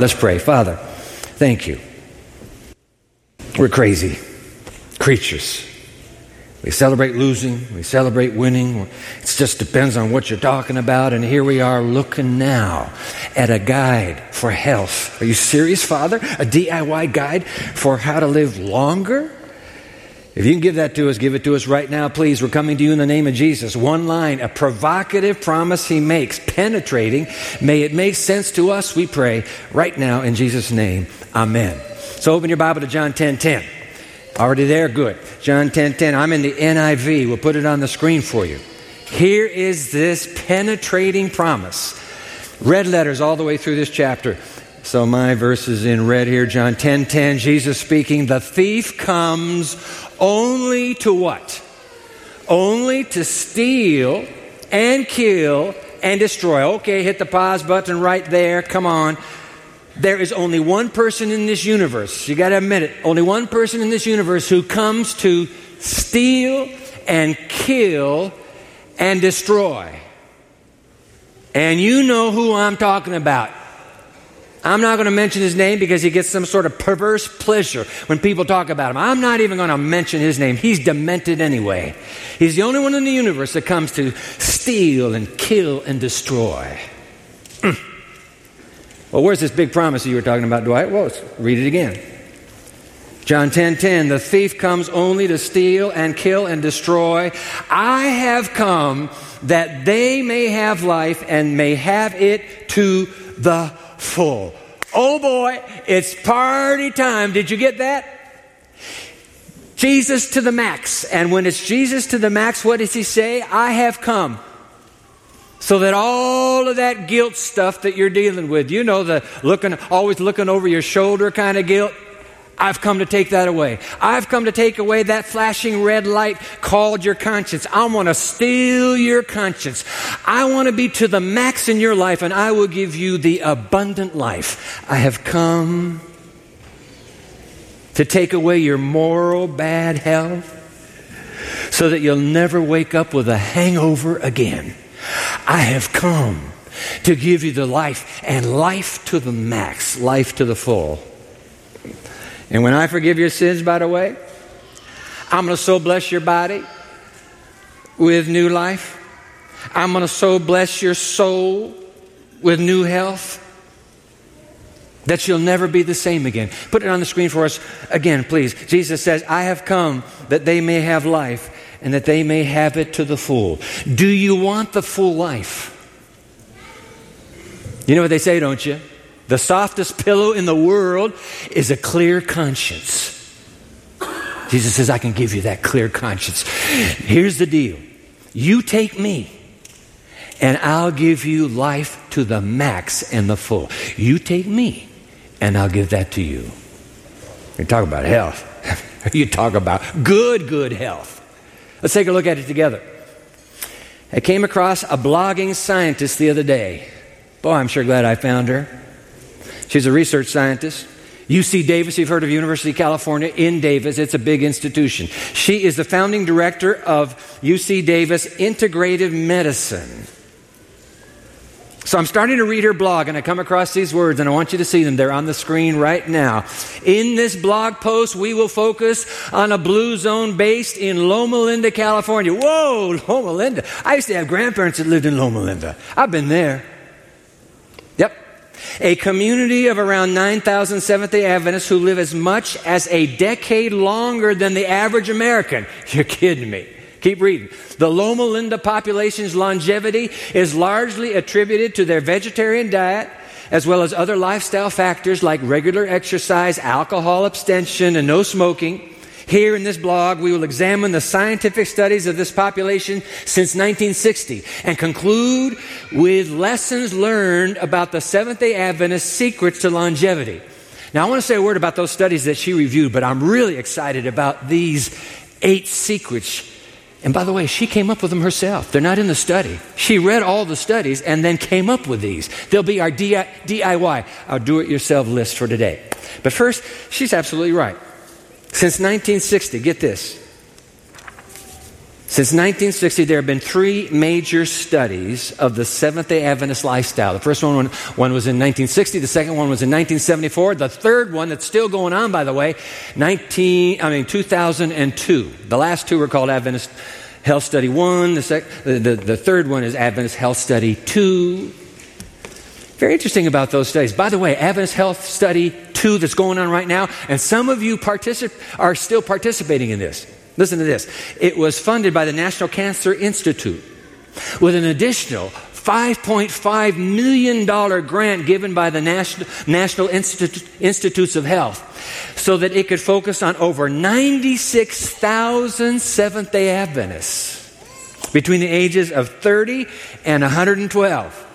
Let's pray. Father, thank you. We're crazy creatures. We celebrate losing, we celebrate winning. It just depends on what you're talking about. And here we are looking now at a guide for health. Are you serious, Father? A DIY guide for how to live longer? If you can give that to us, give it to us right now, please. We're coming to you in the name of Jesus. One line, a provocative promise he makes, penetrating. May it make sense to us, we pray, right now in Jesus' name. Amen. So open your Bible to John 10 10. Already there? Good. John 10 10. I'm in the NIV. We'll put it on the screen for you. Here is this penetrating promise. Red letters all the way through this chapter. So my verse is in red here, John 10 10. Jesus speaking, The thief comes only to what? Only to steal and kill and destroy. Okay, hit the pause button right there. Come on. There is only one person in this universe, you got to admit it, only one person in this universe who comes to steal and kill and destroy. And you know who I'm talking about. I'm not going to mention his name because he gets some sort of perverse pleasure when people talk about him. I'm not even going to mention his name. He's demented anyway. He's the only one in the universe that comes to steal and kill and destroy. Mm. Well, where's this big promise you were talking about, Dwight? Well, let's read it again. John 10 10, the thief comes only to steal and kill and destroy. I have come that they may have life and may have it to the full. Oh boy, it's party time. Did you get that? Jesus to the max. And when it's Jesus to the max, what does he say? I have come. So that all of that guilt stuff that you're dealing with, you know, the looking, always looking over your shoulder kind of guilt, I've come to take that away. I've come to take away that flashing red light called your conscience. I want to steal your conscience. I want to be to the max in your life, and I will give you the abundant life. I have come to take away your moral bad health so that you'll never wake up with a hangover again. I have come to give you the life and life to the max, life to the full. And when I forgive your sins, by the way, I'm going to so bless your body with new life. I'm going to so bless your soul with new health that you'll never be the same again. Put it on the screen for us again, please. Jesus says, I have come that they may have life and that they may have it to the full. Do you want the full life? You know what they say, don't you? The softest pillow in the world is a clear conscience. Jesus says, I can give you that clear conscience. Here's the deal you take me, and I'll give you life to the max and the full. You take me, and I'll give that to you. You talk about health. you talk about good, good health. Let's take a look at it together. I came across a blogging scientist the other day. Boy, I'm sure glad I found her. She's a research scientist. UC Davis, you've heard of University of California in Davis. It's a big institution. She is the founding director of UC Davis Integrative Medicine. So I'm starting to read her blog and I come across these words and I want you to see them. They're on the screen right now. In this blog post, we will focus on a blue zone based in Loma Linda, California. Whoa, Loma Linda. I used to have grandparents that lived in Loma Linda. I've been there. A community of around 9,000 Seventh day Adventists who live as much as a decade longer than the average American. You're kidding me. Keep reading. The Loma Linda population's longevity is largely attributed to their vegetarian diet, as well as other lifestyle factors like regular exercise, alcohol abstention, and no smoking. Here in this blog, we will examine the scientific studies of this population since 1960 and conclude with lessons learned about the Seventh day Adventist secrets to longevity. Now, I want to say a word about those studies that she reviewed, but I'm really excited about these eight secrets. And by the way, she came up with them herself. They're not in the study. She read all the studies and then came up with these. They'll be our DIY, our do it yourself list for today. But first, she's absolutely right. Since 1960, get this Since 1960, there have been three major studies of the Seventh day Adventist lifestyle. The first one, one was in 1960, the second one was in 1974, the third one that's still going on, by the way, 19, I mean, 2002. The last two were called Adventist Health Study 1, the, sec, the, the, the third one is Adventist Health Study 2. Very interesting about those studies. By the way, Adventist Health Study 2 that's going on right now, and some of you particip- are still participating in this. Listen to this. It was funded by the National Cancer Institute with an additional $5.5 million grant given by the National, National Institute, Institutes of Health so that it could focus on over 96,000 Seventh day Adventists between the ages of 30 and 112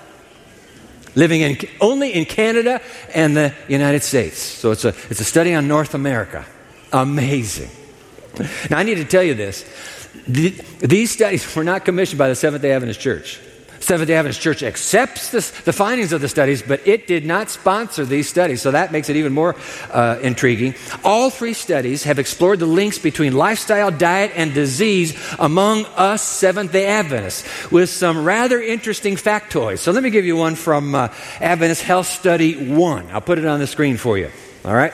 living in, only in Canada and the United States. So it's a, it's a study on North America. Amazing. Now, I need to tell you this. These studies were not commissioned by the Seventh day Adventist Church. Seventh day Adventist Church accepts this, the findings of the studies, but it did not sponsor these studies, so that makes it even more uh, intriguing. All three studies have explored the links between lifestyle, diet, and disease among us Seventh day Adventists with some rather interesting factoids. So let me give you one from uh, Adventist Health Study 1. I'll put it on the screen for you. All right?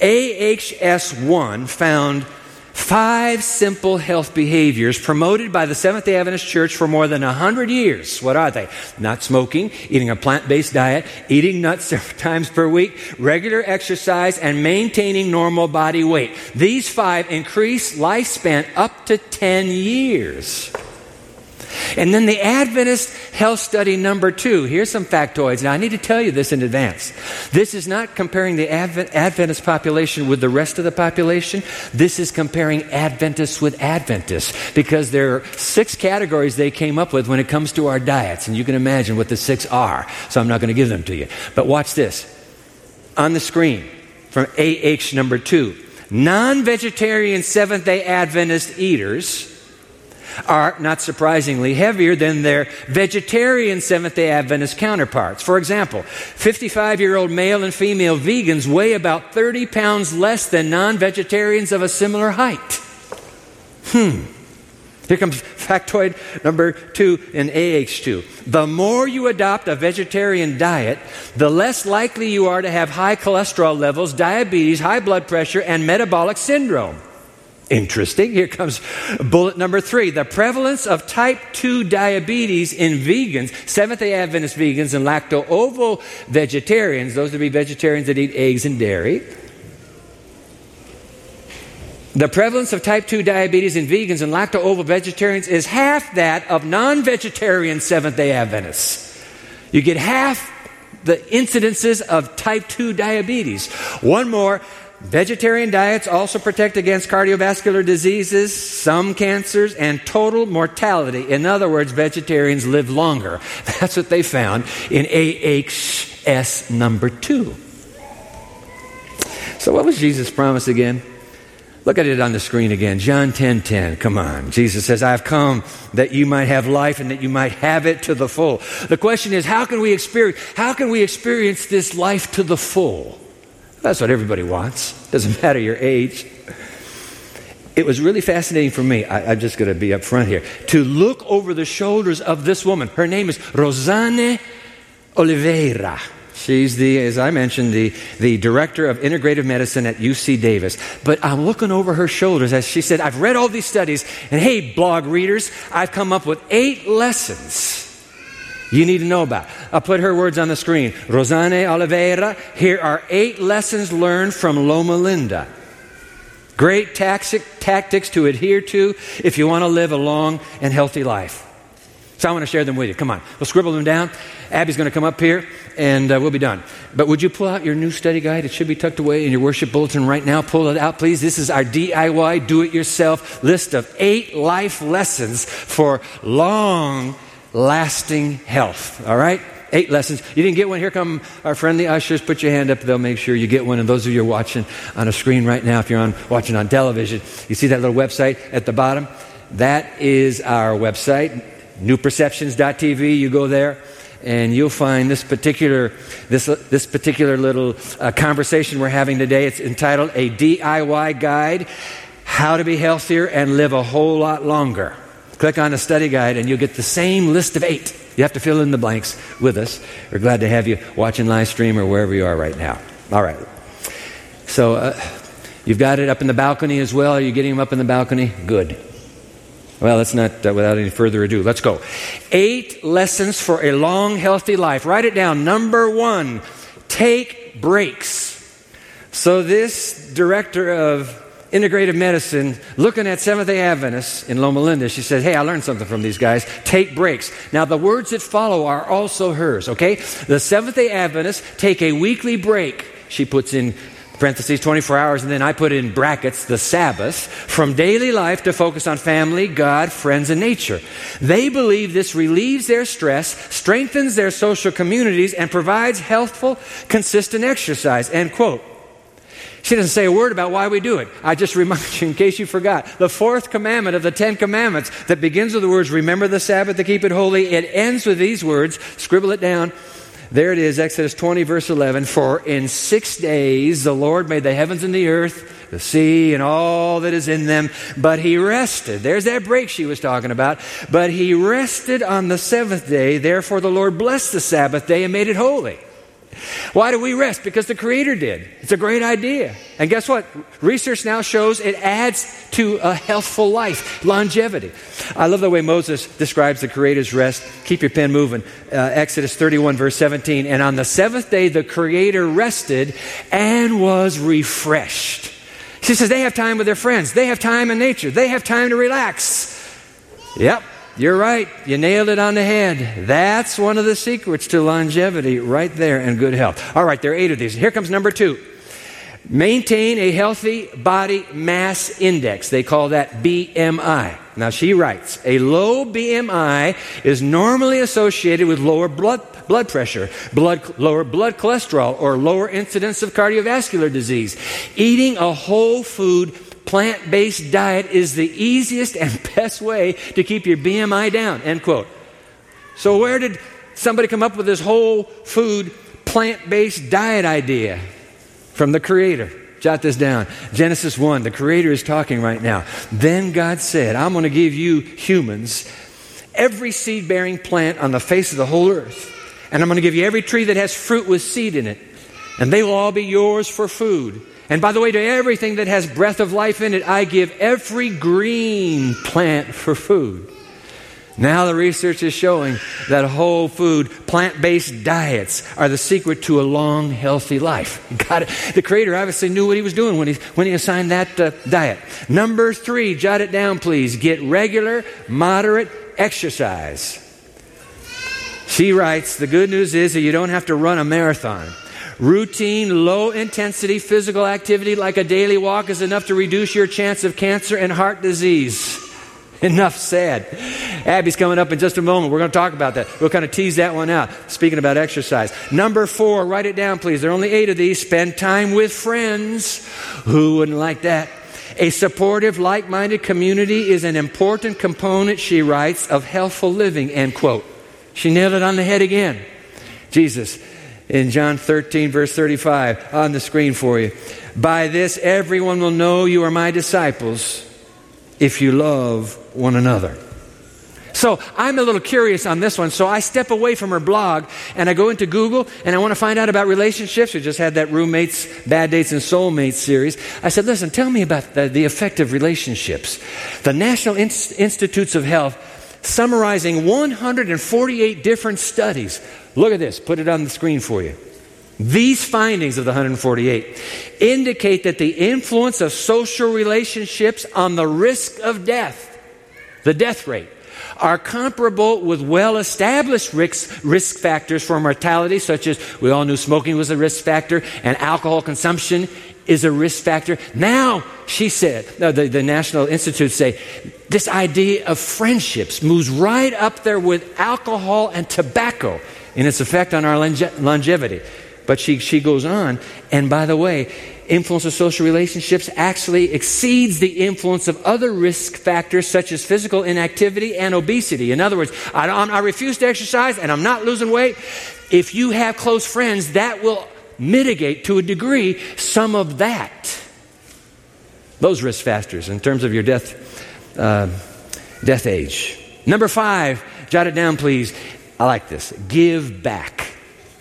AHS 1 found Five simple health behaviors promoted by the Seventh day Adventist Church for more than 100 years. What are they? Not smoking, eating a plant based diet, eating nuts several times per week, regular exercise, and maintaining normal body weight. These five increase lifespan up to 10 years. And then the Adventist health study number two. Here's some factoids. Now, I need to tell you this in advance. This is not comparing the Advent, Adventist population with the rest of the population. This is comparing Adventists with Adventists because there are six categories they came up with when it comes to our diets. And you can imagine what the six are. So I'm not going to give them to you. But watch this. On the screen from AH number two non vegetarian Seventh day Adventist eaters are, not surprisingly, heavier than their vegetarian Seventh day Adventist counterparts. For example, 55 year old male and female vegans weigh about 30 pounds less than non vegetarians of a similar height. Hmm. Here comes factoid number two in AH2. The more you adopt a vegetarian diet, the less likely you are to have high cholesterol levels, diabetes, high blood pressure, and metabolic syndrome. Interesting. Here comes bullet number three. The prevalence of type 2 diabetes in vegans, Seventh day Adventist vegans, and lacto ovo vegetarians, those would be vegetarians that eat eggs and dairy. The prevalence of type 2 diabetes in vegans and lacto ovo vegetarians is half that of non vegetarian Seventh day Adventists. You get half the incidences of type 2 diabetes. One more Vegetarian diets also protect against cardiovascular diseases, some cancers, and total mortality. In other words, vegetarians live longer. That's what they found in AHS number two. So, what was Jesus' promise again? Look at it on the screen again. John 10 10. Come on. Jesus says, I've come that you might have life and that you might have it to the full. The question is, how can we experience, how can we experience this life to the full? That's what everybody wants. Doesn't matter your age. It was really fascinating for me. I, am just going to be up front here to look over the shoulders of this woman. Her name is Rosane Oliveira. She's the, as I mentioned, the, the director of integrative medicine at UC Davis. But I'm looking over her shoulders as she said, I've read all these studies, and hey, blog readers, I've come up with eight lessons you need to know about. I'll put her words on the screen. Rosane Oliveira, here are eight lessons learned from Loma Linda. Great tactic, tactics to adhere to if you want to live a long and healthy life. So I want to share them with you. Come on. We'll scribble them down. Abby's going to come up here and uh, we'll be done. But would you pull out your new study guide? It should be tucked away in your worship bulletin right now. Pull it out, please. This is our DIY, do it yourself list of eight life lessons for long lasting health. All right? Eight lessons. You didn't get one? Here come our friendly ushers. Put your hand up. They'll make sure you get one. And those of you are watching on a screen right now, if you're on, watching on television, you see that little website at the bottom? That is our website, newperceptions.tv. You go there and you'll find this particular this this particular little uh, conversation we're having today. It's entitled "A DIY Guide How to be healthier and live a whole lot longer. Click on the study guide and you'll get the same list of eight. You have to fill in the blanks with us. We're glad to have you watching live stream or wherever you are right now. All right. So uh, you've got it up in the balcony as well. Are you getting them up in the balcony? Good. Well, let's not, uh, without any further ado, let's go. Eight lessons for a long, healthy life. Write it down. Number one, take breaks. So, this director of integrative medicine, looking at Seventh day Adventists in Loma Linda, she said, Hey, I learned something from these guys. Take breaks. Now, the words that follow are also hers, okay? The Seventh day Adventists take a weekly break. She puts in parentheses 24 hours, and then I put in brackets the Sabbath from daily life to focus on family, God, friends, and nature. They believe this relieves their stress, strengthens their social communities, and provides healthful, consistent exercise. End quote. She doesn't say a word about why we do it. I just remind you, in case you forgot, the fourth commandment of the Ten Commandments that begins with the words, remember the Sabbath to keep it holy, it ends with these words, scribble it down. There it is, Exodus 20, verse 11. For in six days the Lord made the heavens and the earth, the sea, and all that is in them. But he rested. There's that break she was talking about. But he rested on the seventh day. Therefore the Lord blessed the Sabbath day and made it holy. Why do we rest? Because the Creator did. It's a great idea. And guess what? Research now shows it adds to a healthful life, longevity. I love the way Moses describes the Creator's rest. Keep your pen moving. Uh, Exodus 31, verse 17. And on the seventh day, the Creator rested and was refreshed. She says they have time with their friends, they have time in nature, they have time to relax. Yep, you're right. You nailed it on the head. That's one of the secrets to longevity right there and good health. All right, there are eight of these. Here comes number two. Maintain a healthy body mass index. They call that BMI. Now she writes, a low BMI is normally associated with lower blood, blood pressure, blood, lower blood cholesterol, or lower incidence of cardiovascular disease. Eating a whole food plant based diet is the easiest and best way to keep your BMI down. End quote. So, where did somebody come up with this whole food plant based diet idea? From the Creator. Jot this down. Genesis 1, the Creator is talking right now. Then God said, I'm going to give you humans every seed bearing plant on the face of the whole earth. And I'm going to give you every tree that has fruit with seed in it. And they will all be yours for food. And by the way, to everything that has breath of life in it, I give every green plant for food. Now the research is showing that whole food, plant-based diets are the secret to a long, healthy life. God, the Creator obviously knew what He was doing when He, when he assigned that uh, diet. Number three, jot it down, please. Get regular, moderate exercise. She writes, the good news is that you don't have to run a marathon. Routine, low intensity physical activity like a daily walk is enough to reduce your chance of cancer and heart disease. Enough said. Abby's coming up in just a moment. We're going to talk about that. We'll kind of tease that one out. Speaking about exercise. Number four, write it down, please. There are only eight of these. Spend time with friends. Who wouldn't like that? A supportive, like minded community is an important component, she writes, of healthful living, end quote. She nailed it on the head again. Jesus in John 13, verse 35, on the screen for you. By this, everyone will know you are my disciples if you love one another. So I'm a little curious on this one, so I step away from her blog and I go into Google and I want to find out about relationships. We just had that roommates, bad dates, and soulmates series. I said, listen, tell me about the, the effect of relationships. The National Institutes of Health summarizing 148 different studies. Look at this, put it on the screen for you. These findings of the 148 indicate that the influence of social relationships on the risk of death, the death rate, are comparable with well established risk, risk factors for mortality, such as we all knew smoking was a risk factor and alcohol consumption is a risk factor. Now, she said, the, the National Institute say, this idea of friendships moves right up there with alcohol and tobacco in its effect on our longe- longevity. But she, she goes on, and by the way, influence of social relationships actually exceeds the influence of other risk factors such as physical inactivity and obesity. In other words, I, I refuse to exercise and I'm not losing weight. If you have close friends, that will mitigate to a degree some of that. Those risk factors in terms of your death, uh, death age. Number five, jot it down, please. I like this. Give back.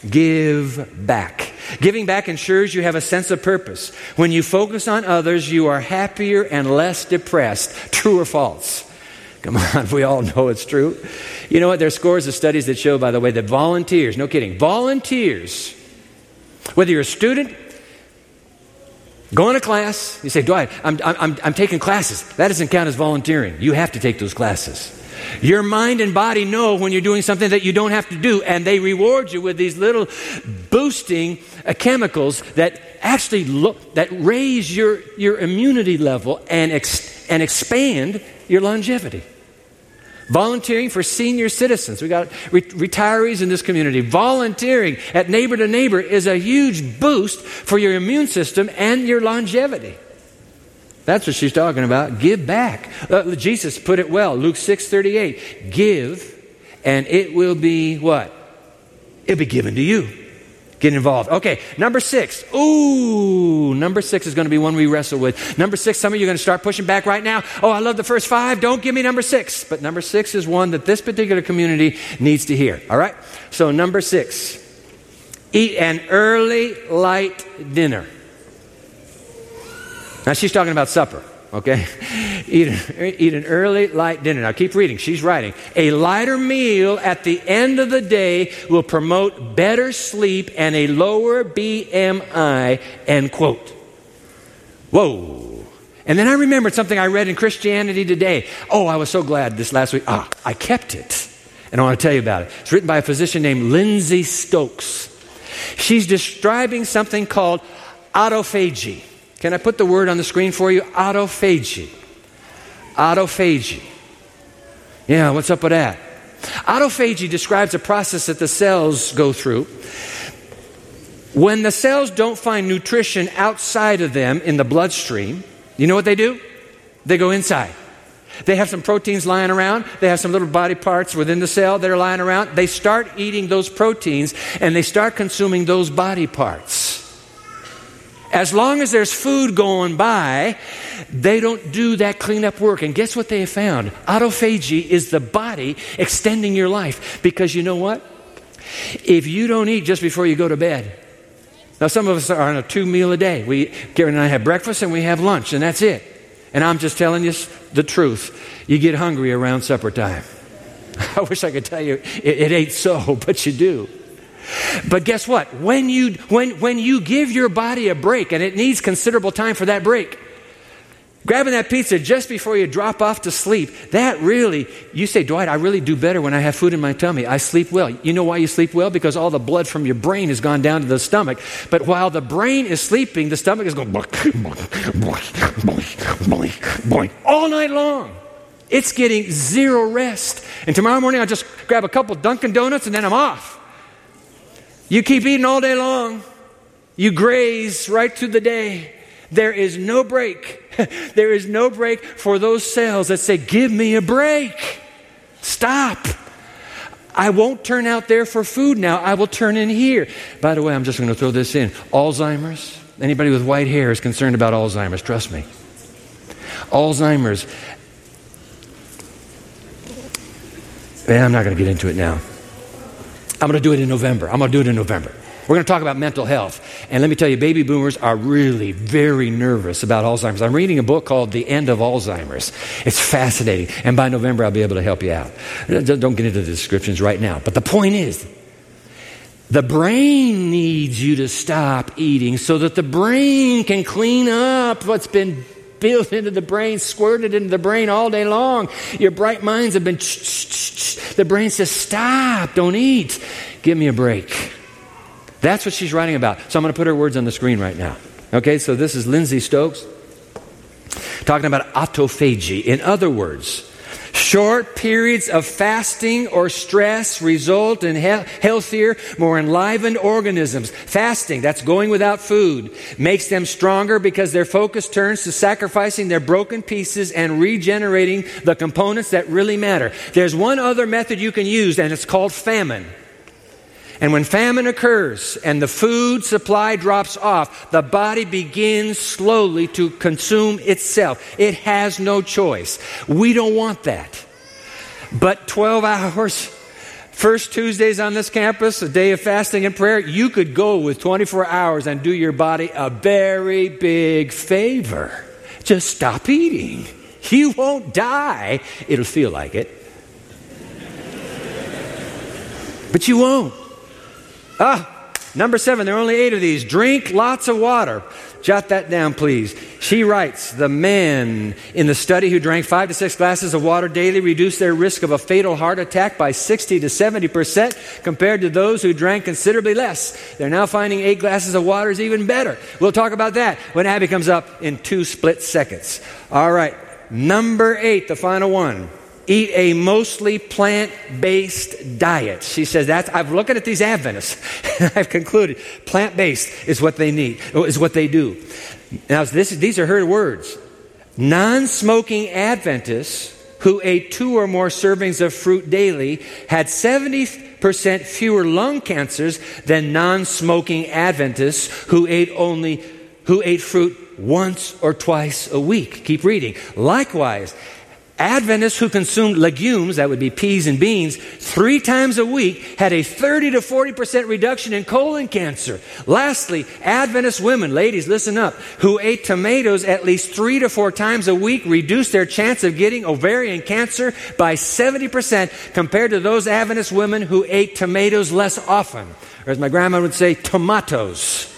Give back. Giving back ensures you have a sense of purpose. When you focus on others, you are happier and less depressed. True or false? Come on, we all know it's true. You know what? There are scores of studies that show, by the way, that volunteers, no kidding, volunteers, whether you're a student, going to class, you say, Dwight, I'm, I'm, I'm taking classes. That doesn't count as volunteering. You have to take those classes. Your mind and body know when you're doing something that you don't have to do, and they reward you with these little boosting uh, chemicals that actually look, that raise your, your immunity level and, ex, and expand your longevity. Volunteering for senior citizens. We got re- retirees in this community. Volunteering at neighbor to neighbor is a huge boost for your immune system and your longevity. That's what she's talking about. Give back. Uh, Jesus put it well. Luke 6 38. Give, and it will be what? It'll be given to you. Get involved. Okay, number six. Ooh, number six is going to be one we wrestle with. Number six, some of you are going to start pushing back right now. Oh, I love the first five. Don't give me number six. But number six is one that this particular community needs to hear. All right? So, number six eat an early light dinner. Now she's talking about supper, okay? eat, an, eat an early, light dinner. Now keep reading. She's writing. A lighter meal at the end of the day will promote better sleep and a lower BMI, end quote. Whoa. And then I remembered something I read in Christianity Today. Oh, I was so glad this last week. Ah, I kept it. And I want to tell you about it. It's written by a physician named Lindsay Stokes. She's describing something called autophagy. Can I put the word on the screen for you? Autophagy. Autophagy. Yeah, what's up with that? Autophagy describes a process that the cells go through. When the cells don't find nutrition outside of them in the bloodstream, you know what they do? They go inside. They have some proteins lying around. They have some little body parts within the cell that are lying around. They start eating those proteins and they start consuming those body parts. As long as there's food going by, they don't do that cleanup work. And guess what they have found? Autophagy is the body extending your life. Because you know what? If you don't eat just before you go to bed, now some of us are on a two meal a day. We, Gary and I have breakfast and we have lunch, and that's it. And I'm just telling you the truth. You get hungry around supper time. I wish I could tell you it, it ain't so, but you do. But guess what? When you, when, when you give your body a break, and it needs considerable time for that break, grabbing that pizza just before you drop off to sleep, that really, you say, Dwight, I really do better when I have food in my tummy. I sleep well. You know why you sleep well? Because all the blood from your brain has gone down to the stomach. But while the brain is sleeping, the stomach is going boink, boink, boink, boink, all night long. It's getting zero rest. And tomorrow morning, I'll just grab a couple Dunkin' Donuts and then I'm off. You keep eating all day long. You graze right through the day. There is no break. there is no break for those cells that say, Give me a break. Stop. I won't turn out there for food now. I will turn in here. By the way, I'm just going to throw this in. Alzheimer's. Anybody with white hair is concerned about Alzheimer's. Trust me. Alzheimer's. Man, I'm not going to get into it now. I'm going to do it in November. I'm going to do it in November. We're going to talk about mental health. And let me tell you, baby boomers are really very nervous about Alzheimer's. I'm reading a book called The End of Alzheimer's. It's fascinating. And by November, I'll be able to help you out. Don't get into the descriptions right now. But the point is, the brain needs you to stop eating so that the brain can clean up what's been built into the brain, squirted into the brain all day long. Your bright minds have been. The brain says, Stop, don't eat. Give me a break. That's what she's writing about. So I'm going to put her words on the screen right now. Okay, so this is Lindsay Stokes talking about autophagy. In other words, Short periods of fasting or stress result in he- healthier, more enlivened organisms. Fasting, that's going without food, makes them stronger because their focus turns to sacrificing their broken pieces and regenerating the components that really matter. There's one other method you can use, and it's called famine. And when famine occurs and the food supply drops off, the body begins slowly to consume itself. It has no choice. We don't want that. But 12 hours, first Tuesdays on this campus, a day of fasting and prayer, you could go with 24 hours and do your body a very big favor. Just stop eating. You won't die. It'll feel like it. But you won't. Ah, number seven, there are only eight of these. Drink lots of water. Jot that down, please. She writes The men in the study who drank five to six glasses of water daily reduced their risk of a fatal heart attack by 60 to 70 percent compared to those who drank considerably less. They're now finding eight glasses of water is even better. We'll talk about that when Abby comes up in two split seconds. All right, number eight, the final one eat a mostly plant based diet. She says that's, I'm looking at these Adventists, and I've concluded plant based is what they need, is what they do. Now, this, these are her words. Non smoking Adventists who ate two or more servings of fruit daily had 70% fewer lung cancers than non smoking Adventists who ate only who ate fruit once or twice a week. Keep reading. Likewise, Adventists who consumed legumes, that would be peas and beans, three times a week had a 30 to 40% reduction in colon cancer. Lastly, Adventist women, ladies, listen up, who ate tomatoes at least three to four times a week reduced their chance of getting ovarian cancer by 70% compared to those Adventist women who ate tomatoes less often. Or as my grandma would say, tomatoes.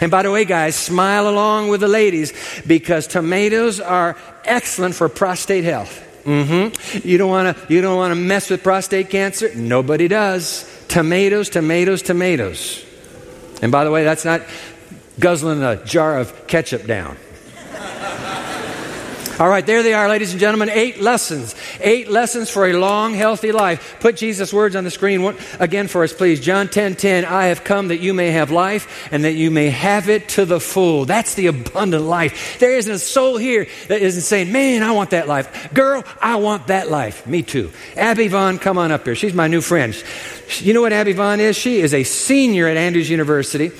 And by the way, guys, smile along with the ladies because tomatoes are excellent for prostate health. Mm-hmm. You don't want to you don't want to mess with prostate cancer? Nobody does. Tomatoes, tomatoes, tomatoes. And by the way, that's not guzzling a jar of ketchup down. All right, there they are, ladies and gentlemen. Eight lessons. Eight lessons for a long, healthy life. Put Jesus' words on the screen again for us, please. John 10 10. I have come that you may have life and that you may have it to the full. That's the abundant life. There isn't a soul here that isn't saying, Man, I want that life. Girl, I want that life. Me too. Abby Vaughn, come on up here. She's my new friend. You know what Abby Vaughn is? She is a senior at Andrews University.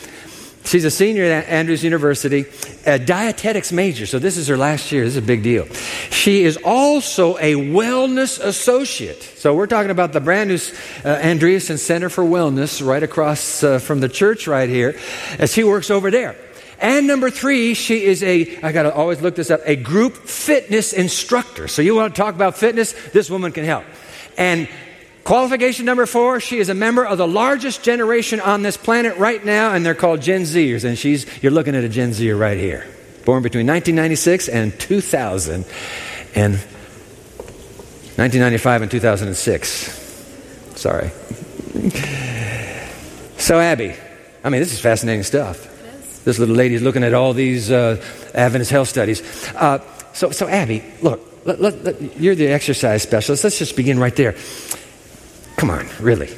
She's a senior at Andrews University, a dietetics major, so this is her last year. This is a big deal. She is also a wellness associate. So we're talking about the brand new uh, Andreasen Center for Wellness right across uh, from the church right here, as she works over there. And number three, she is a, I gotta always look this up, a group fitness instructor. So you want to talk about fitness? This woman can help. And Qualification number four, she is a member of the largest generation on this planet right now, and they're called Gen Zers. And she's, you're looking at a Gen Zer right here. Born between 1996 and 2000, and 1995 and 2006. Sorry. So, Abby, I mean, this is fascinating stuff. This little lady is looking at all these uh, Adventist health studies. Uh, so, so, Abby, look, let, let, let, you're the exercise specialist. Let's just begin right there. Come on, really.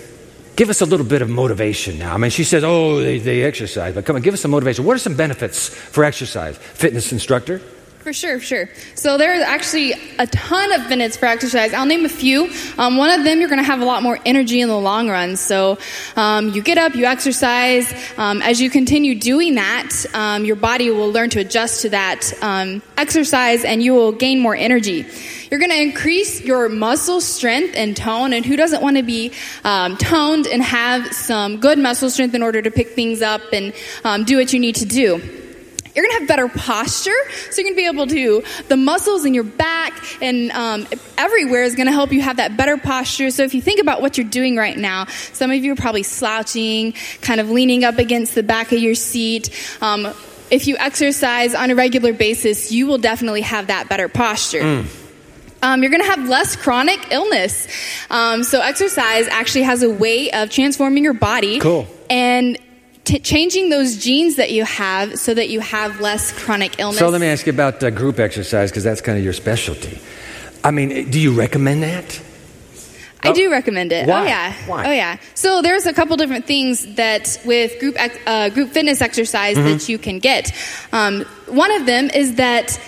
Give us a little bit of motivation now. I mean, she says, oh, they, they exercise, but come on, give us some motivation. What are some benefits for exercise? Fitness instructor? For sure, sure. So there are actually a ton of benefits for exercise. I'll name a few. Um, one of them, you're going to have a lot more energy in the long run. So um, you get up, you exercise. Um, as you continue doing that, um, your body will learn to adjust to that um, exercise, and you will gain more energy. You're going to increase your muscle strength and tone. And who doesn't want to be um, toned and have some good muscle strength in order to pick things up and um, do what you need to do? You're going to have better posture. So you're going to be able to, the muscles in your back and um, everywhere is going to help you have that better posture. So if you think about what you're doing right now, some of you are probably slouching, kind of leaning up against the back of your seat. Um, if you exercise on a regular basis, you will definitely have that better posture. Mm. Um, you're going to have less chronic illness. Um, so, exercise actually has a way of transforming your body. Cool. And T- changing those genes that you have so that you have less chronic illness. So let me ask you about uh, group exercise because that's kind of your specialty. I mean, do you recommend that? I oh, do recommend it. Why? Oh yeah. Why? Oh yeah. So there's a couple different things that with group uh, group fitness exercise mm-hmm. that you can get. Um, one of them is that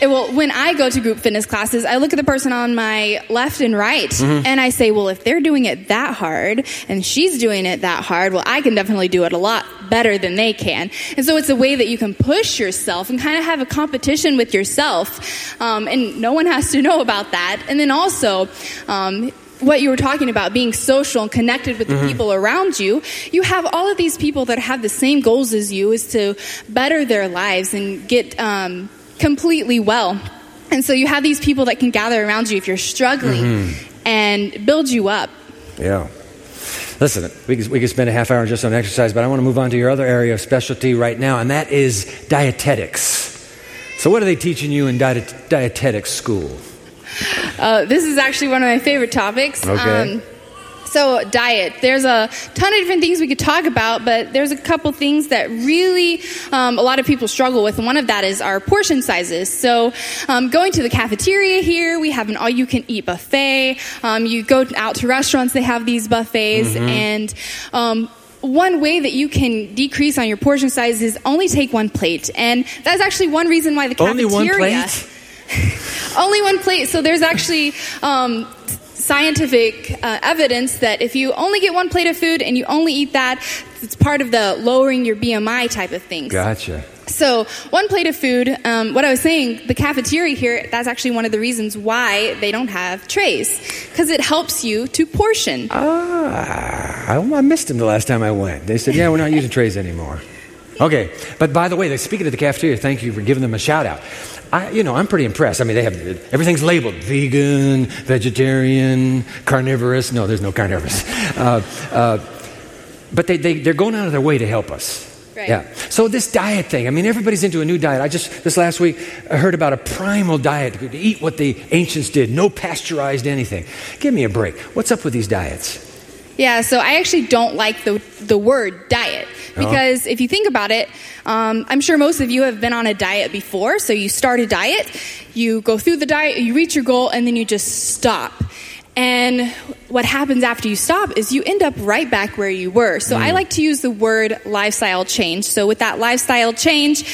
well, when I go to group fitness classes, I look at the person on my left and right, Mm-hmm. and I say, well, if they're doing it that hard and she's doing it that hard, well, I can definitely do it a lot better than they can. And so it's a way that you can push yourself and kind of have a competition with yourself, um, and no one has to know about that. And then also, um, what you were talking about, being social and connected with the people around you, you have all of these people that have the same goals as you, is to better their lives and get um, completely well. And so you have these people that can gather around you if you're struggling and build you up. Yeah. Listen, we could, we could spend a half hour just on exercise, but I want to move on to your other area of specialty right now, and that is dietetics. So, what are they teaching you in diet, dietetics school? Uh, this is actually one of my favorite topics. Um, Okay. So, diet. There's a ton of different things we could talk about, but there's a couple things that really um, a lot of people struggle with, and one of that is our portion sizes. So, um, going to the cafeteria here, we have an all you can eat buffet. Um, you go out to restaurants, they have these buffets, and um, one way that you can decrease on your portion size is only take one plate. And that's actually one reason why the cafeteria. Only one plate? Only one plate. So there's actually um, scientific uh, evidence that if you only get one plate of food and you only eat that, it's part of the lowering your BMI type of things. Gotcha. So, one plate of food, um, what I was saying, the cafeteria here, that's actually one of the reasons why they don't have trays, because it helps you to portion. Ah, I, missed them the last time I went. They said, yeah, we're not using trays anymore. Okay, but by the way, they- speaking of the cafeteria, thank you for giving them a shout out. I, you know, I'm pretty impressed. I mean, they have everything's labeled: vegan, vegetarian, carnivorous. No, there's no carnivorous. Uh, uh, but they, they they're going out of their way to help us. Right. Yeah. So this diet thing. I mean, everybody's into a new diet. I just this last week I heard about a primal diet to eat what the ancients did, no pasteurized anything. Give me a break. What's up with these diets? Yeah, so I actually don't like the the word diet. Because if you think about it, um, I'm sure most of you have been on a diet before. So you start a diet, you go through the diet, you reach your goal, and then you just stop. And what happens after you stop is you end up right back where you were. So I mm. like to use the word lifestyle change. So with that lifestyle change,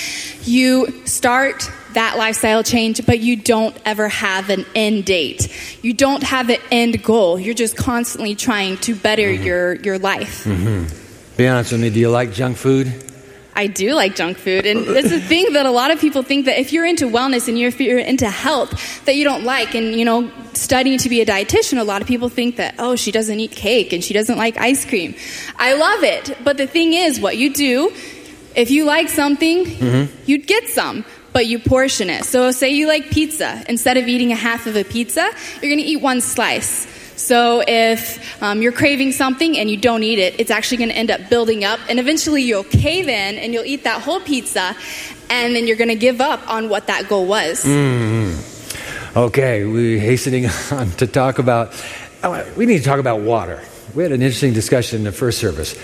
you start that lifestyle change, but you don't ever have an end date. You don't have an end goal. You're just constantly trying to better mm-hmm. your, your life. Mm-hmm. Be honest with me. Do you like junk food? I do like junk food, and it's a thing that a lot of people think that if you're into wellness and you're, if you're into health, that you don't like. And you know, studying to be a dietitian, a lot of people think that oh, she doesn't eat cake and she doesn't like ice cream. I love it, but the thing is, what you do, if you like something, mm-hmm. you'd get some. But you portion it. So, say you like pizza. Instead of eating a half of a pizza, you're going to eat one slice. So if um, you're craving something and you don't eat it, it's actually going to end up building up, and eventually you'll cave in and you'll eat that whole pizza, and then you're going to give up on what that goal was. Okay, we're hastening on to talk about. oh, We need to talk about water. We had an interesting discussion in the first service.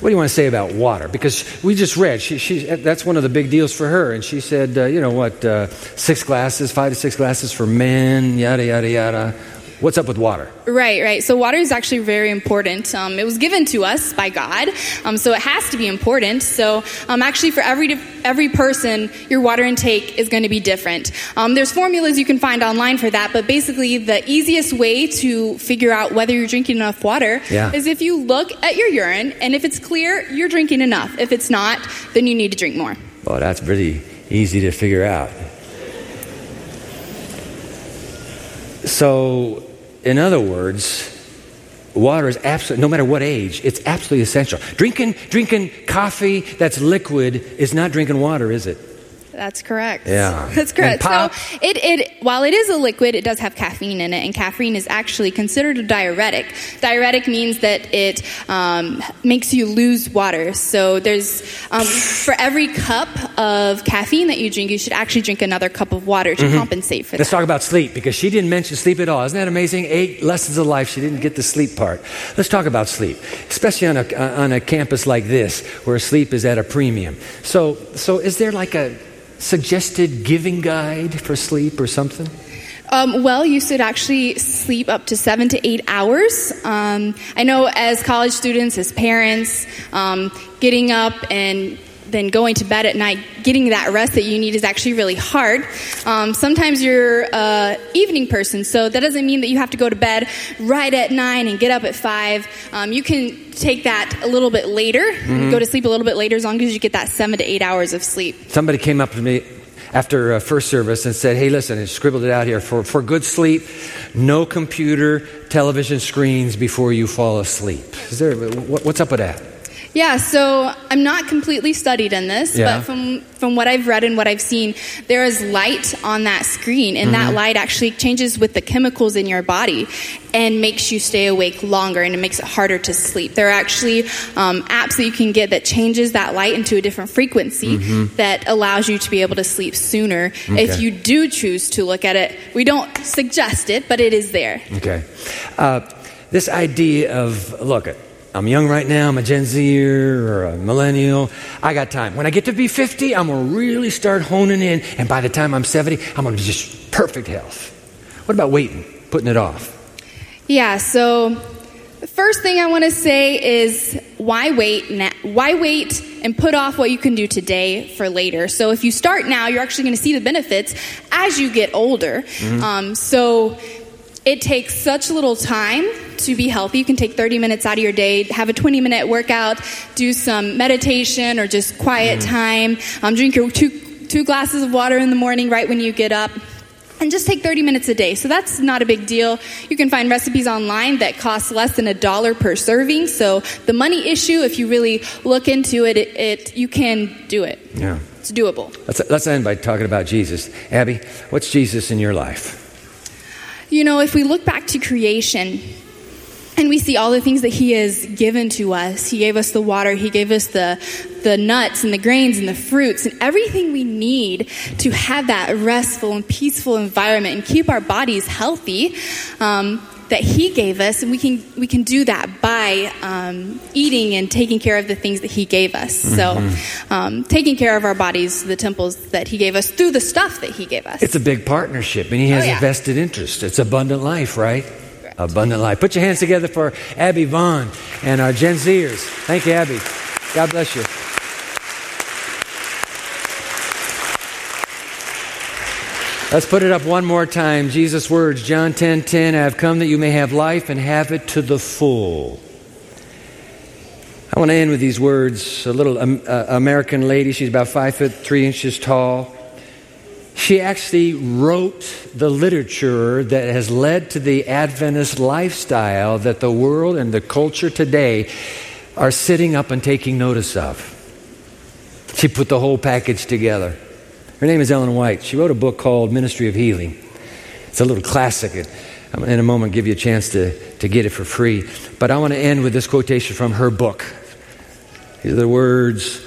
What do you want to say about water? Because we just read, she, she, that's one of the big deals for her. And she said, uh, you know what, uh, six glasses, five to six glasses for men, yada, yada, yada. What's up with water? Right, right. So water is actually very important. Um, it was given to us by God, um, so it has to be important. So um, actually, for every every person, your water intake is going to be different. Um, there's formulas you can find online for that, but basically, the easiest way to figure out whether you're drinking enough water Yeah. is if you look at your urine, and if it's clear, you're drinking enough. If it's not, then you need to drink more. Well, that's pretty easy to figure out. So, in other words, water is absolutely, no matter what age, it's absolutely essential. Drinking, drinking coffee that's liquid is not drinking water, is it? That's correct. Yeah. That's correct. Pop- So it, it while it is a liquid, it does have caffeine in it, and caffeine is actually considered a diuretic. Diuretic means that it um, makes you lose water. So there's um, for every cup of caffeine that you drink, you should actually drink another cup of water Mm-hmm. to compensate for that. Let's talk about sleep because she didn't mention sleep at all. Isn't that amazing? Eight lessons of life. She didn't get the sleep part. Let's talk about sleep, especially on a, on a campus like this where sleep is at a premium. So, so is there like a suggested giving guide for sleep or something? Um, well, you should actually sleep up to seven to eight hours. Um, I know as college students, as parents, um, getting up and then going to bed at night, getting that rest that you need is actually really hard. Um, sometimes you're an evening person, so that doesn't mean that you have to go to bed right at nine and get up at five. Um, you can take that a little bit later, go to sleep a little bit later, as long as you get that seven to eight hours of sleep. Somebody came up to me after uh, first service and said, Hey, listen, and scribbled it out here for, for good sleep, no computer, television screens before you fall asleep. Is there, what, what's up with that? Yeah, so I'm not completely studied in this, Yeah. but from from what I've read and what I've seen, there is light on that screen, and Mm-hmm. that light actually changes with the chemicals in your body and makes you stay awake longer, and it makes it harder to sleep. There are actually um, apps that you can get that changes that light into a different frequency that allows you to be able to sleep sooner. If Mm-hmm. You do choose to look at it, we don't suggest it, but it is there. Okay. Uh, this idea of, look, I'm young right now, I'm a Gen Zer or a millennial. I got time. When I get to be 50, I'm going to really start honing in, and by the time I'm 70, I'm going to be just perfect health. What about waiting, putting it off? Yeah, so the first thing I want to say is why wait na- why wait and put off what you can do today for later. So if you start now, you're actually going to see the benefits as you get older. Um, so it takes such little time to be healthy. You can take 30 minutes out of your day, have a 20 minute workout, do some meditation or just quiet time, um, drink your two, two glasses of water in the morning right when you get up and just take 30 minutes a day. So that's not a big deal. You can find recipes online that cost less than a dollar per serving. So the money issue, if you really look into it, it, it you can do it. Yeah. It's doable. Let's, let's end by talking about Jesus. Abby, what's Jesus in your life? You know, if we look back to creation and we see all the things that he has given to us, he gave us the water, he gave us the the nuts and the grains and the fruits and everything we need to have that restful and peaceful environment and keep our bodies healthy. Um, that he gave us, and we can we can do that by um, eating and taking care of the things that he gave us. So, um, taking care of our bodies, the temples that he gave us through the stuff that he gave us. It's a big partnership, and he has Oh, yeah. a vested interest. It's abundant life, right? Abundant life. Put your hands together for Abby Vaughn and our Gen Zers. Thank you, Abby. God bless you. Let's put it up one more time. Jesus' words, John 10 10, I have come that you may have life and have it to the full. I want to end with these words. A little um, uh, American lady, she's about five foot three inches tall. She actually wrote the literature that has led to the Adventist lifestyle that the world and the culture today are sitting up and taking notice of. She put the whole package together. Her name is Ellen White. She wrote a book called Ministry of Healing. It's a little classic. I'm in a moment give you a chance to, to get it for free. But I want to end with this quotation from her book. These are the words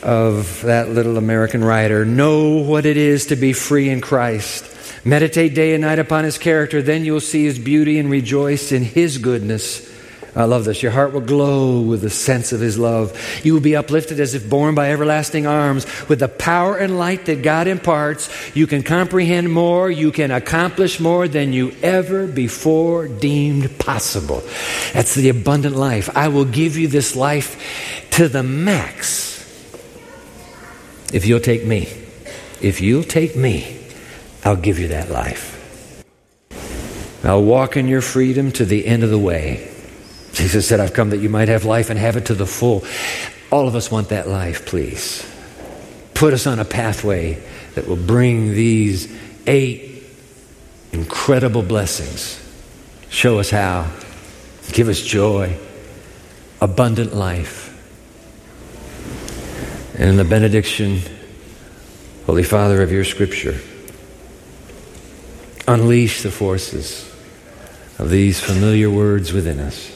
of that little American writer Know what it is to be free in Christ. Meditate day and night upon his character, then you'll see his beauty and rejoice in his goodness. I love this. Your heart will glow with the sense of his love. You will be uplifted as if borne by everlasting arms. With the power and light that God imparts, you can comprehend more, you can accomplish more than you ever before deemed possible. That's the abundant life. I will give you this life to the max if you'll take me. If you'll take me, I'll give you that life. I'll walk in your freedom to the end of the way. Jesus said, I've come that you might have life and have it to the full. All of us want that life, please. Put us on a pathway that will bring these eight incredible blessings. Show us how. Give us joy, abundant life. And in the benediction, Holy Father of your scripture, unleash the forces of these familiar words within us.